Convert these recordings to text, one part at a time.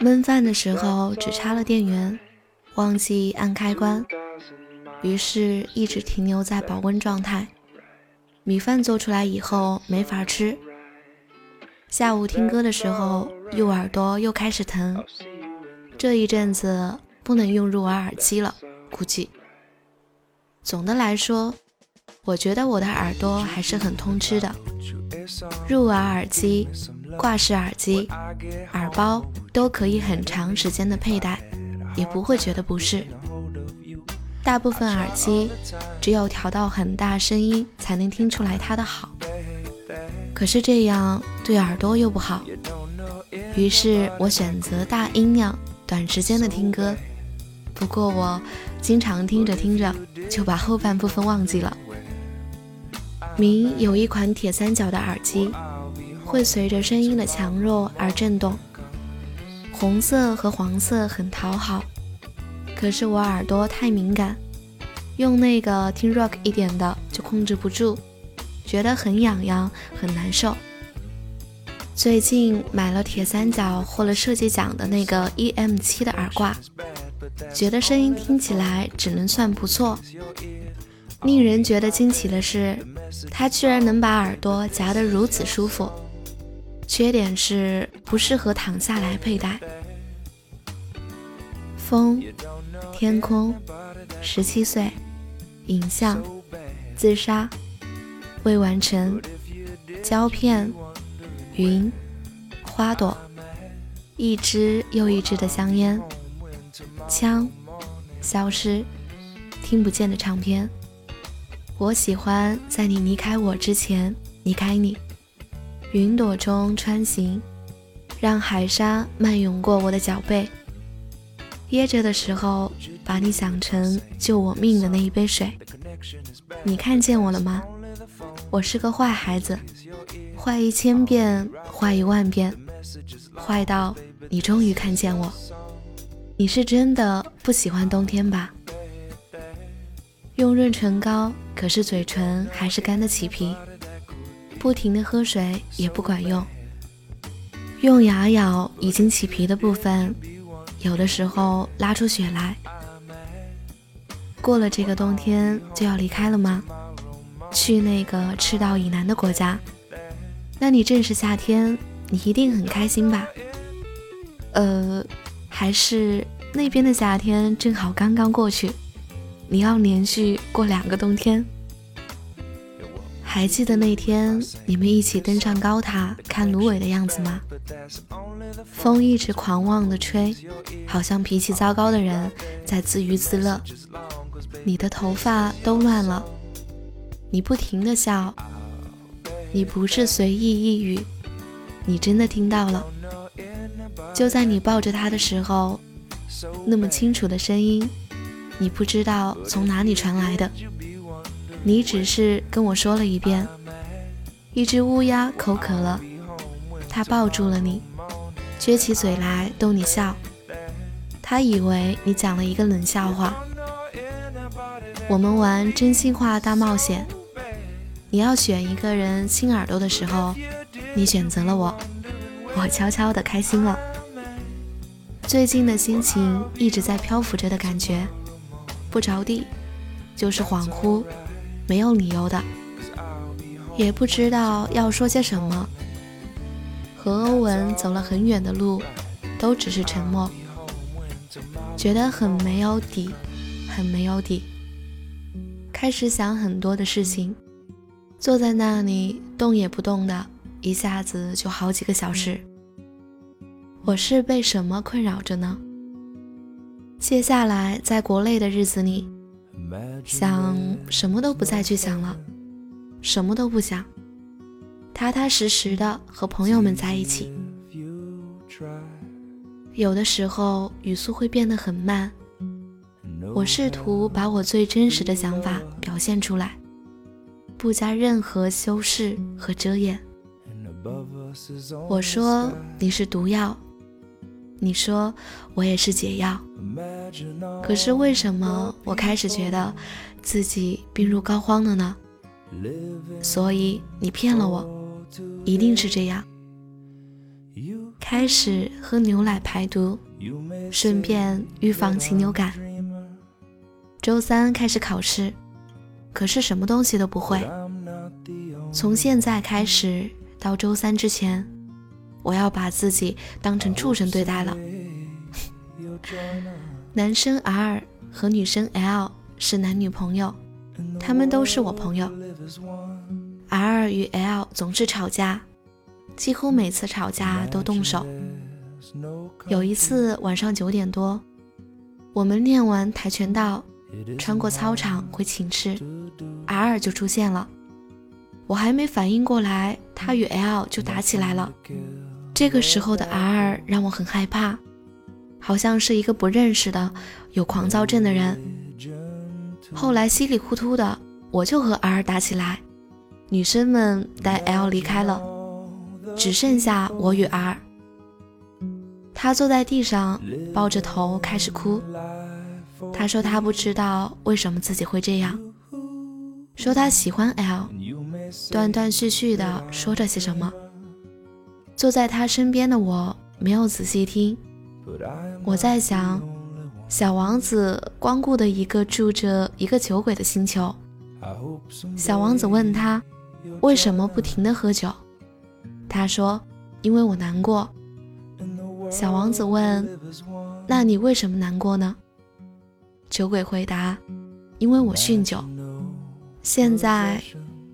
焖饭的时候只插了电源，忘记按开关，于是一直停留在保温状态。米饭做出来以后没法吃。下午听歌的时候，右耳朵又开始疼。这一阵子不能用入耳耳机了，估计。总的来说，我觉得我的耳朵还是很通吃的。入耳耳机、挂式耳机、耳包都可以很长时间的佩戴，也不会觉得不适。大部分耳机只有调到很大声音才能听出来它的好。可是这样对耳朵又不好，于是我选择大音量、短时间的听歌。不过我经常听着听着就把后半部分忘记了。明有一款铁三角的耳机，会随着声音的强弱而震动，红色和黄色很讨好。可是我耳朵太敏感，用那个听 rock 一点的就控制不住。觉得很痒痒，很难受。最近买了铁三角获了设计奖的那个 EM 七的耳挂，觉得声音听起来只能算不错。令人觉得惊奇的是，它居然能把耳朵夹得如此舒服。缺点是不适合躺下来佩戴。风，天空，十七岁，影像，自杀。未完成，胶片，云，花朵，一支又一支的香烟，枪，消失，听不见的唱片。我喜欢在你离开我之前离开你。云朵中穿行，让海沙漫涌过我的脚背。噎着的时候，把你想成救我命的那一杯水。你看见我了吗？我是个坏孩子，坏一千遍，坏一万遍，坏到你终于看见我。你是真的不喜欢冬天吧？用润唇膏，可是嘴唇还是干得起皮，不停的喝水也不管用。用牙咬已经起皮的部分，有的时候拉出血来。过了这个冬天就要离开了吗？去那个赤道以南的国家，那你正是夏天，你一定很开心吧？呃，还是那边的夏天正好刚刚过去，你要连续过两个冬天。还记得那天你们一起登上高塔看芦苇的样子吗？风一直狂妄的吹，好像脾气糟糕的人在自娱自乐。你的头发都乱了。你不停的笑，你不是随意一语，你真的听到了。就在你抱着他的时候，那么清楚的声音，你不知道从哪里传来的，你只是跟我说了一遍。一只乌鸦口渴了，它抱住了你，撅起嘴来逗你笑，它以为你讲了一个冷笑话。我们玩真心话大冒险。你要选一个人亲耳朵的时候，你选择了我，我悄悄的开心了。最近的心情一直在漂浮着的感觉，不着地，就是恍惚，没有理由的，也不知道要说些什么。和欧文走了很远的路，都只是沉默，觉得很没有底，很没有底，开始想很多的事情。坐在那里动也不动的，一下子就好几个小时。我是被什么困扰着呢？接下来在国内的日子里，想什么都不再去想了，什么都不想，踏踏实实的和朋友们在一起。有的时候语速会变得很慢，我试图把我最真实的想法表现出来。不加任何修饰和遮掩。我说你是毒药，你说我也是解药。可是为什么我开始觉得自己病入膏肓了呢？所以你骗了我，一定是这样。开始喝牛奶排毒，顺便预防禽流感。周三开始考试，可是什么东西都不会。从现在开始到周三之前，我要把自己当成畜生对待了。男生 R 和女生 L 是男女朋友，他们都是我朋友。R 与 L 总是吵架，几乎每次吵架都动手。有一次晚上九点多，我们练完跆拳道，穿过操场回寝室，R 就出现了。我还没反应过来，他与 L 就打起来了。这个时候的 R 让我很害怕，好像是一个不认识的有狂躁症的人。后来稀里糊涂的，我就和 R 打起来，女生们带 L 离开了，只剩下我与 R。他坐在地上，抱着头开始哭。他说他不知道为什么自己会这样，说他喜欢 L。断断续续的说着些什么，坐在他身边的我没有仔细听。我在想，小王子光顾的一个住着一个酒鬼的星球。小王子问他为什么不停的喝酒，他说因为我难过。小王子问，那你为什么难过呢？酒鬼回答，因为我酗酒。现在。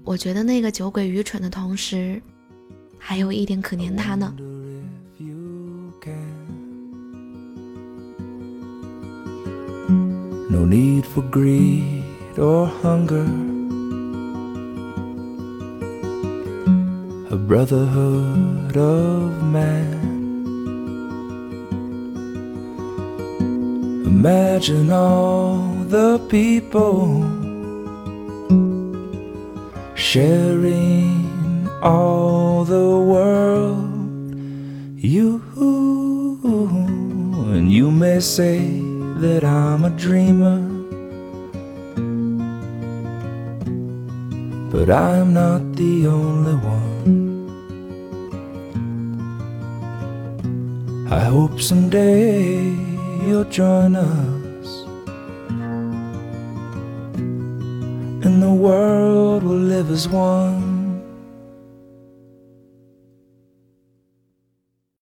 我觉得那个酒鬼愚蠢的同时，还有一点可怜他呢。No need for greed or hunger, a brotherhood of man. Imagine all the people sharing all the world. You and you may say that I'm a dreamer, but I'm not the only one. I hope someday you'll join us. and the world will live as one.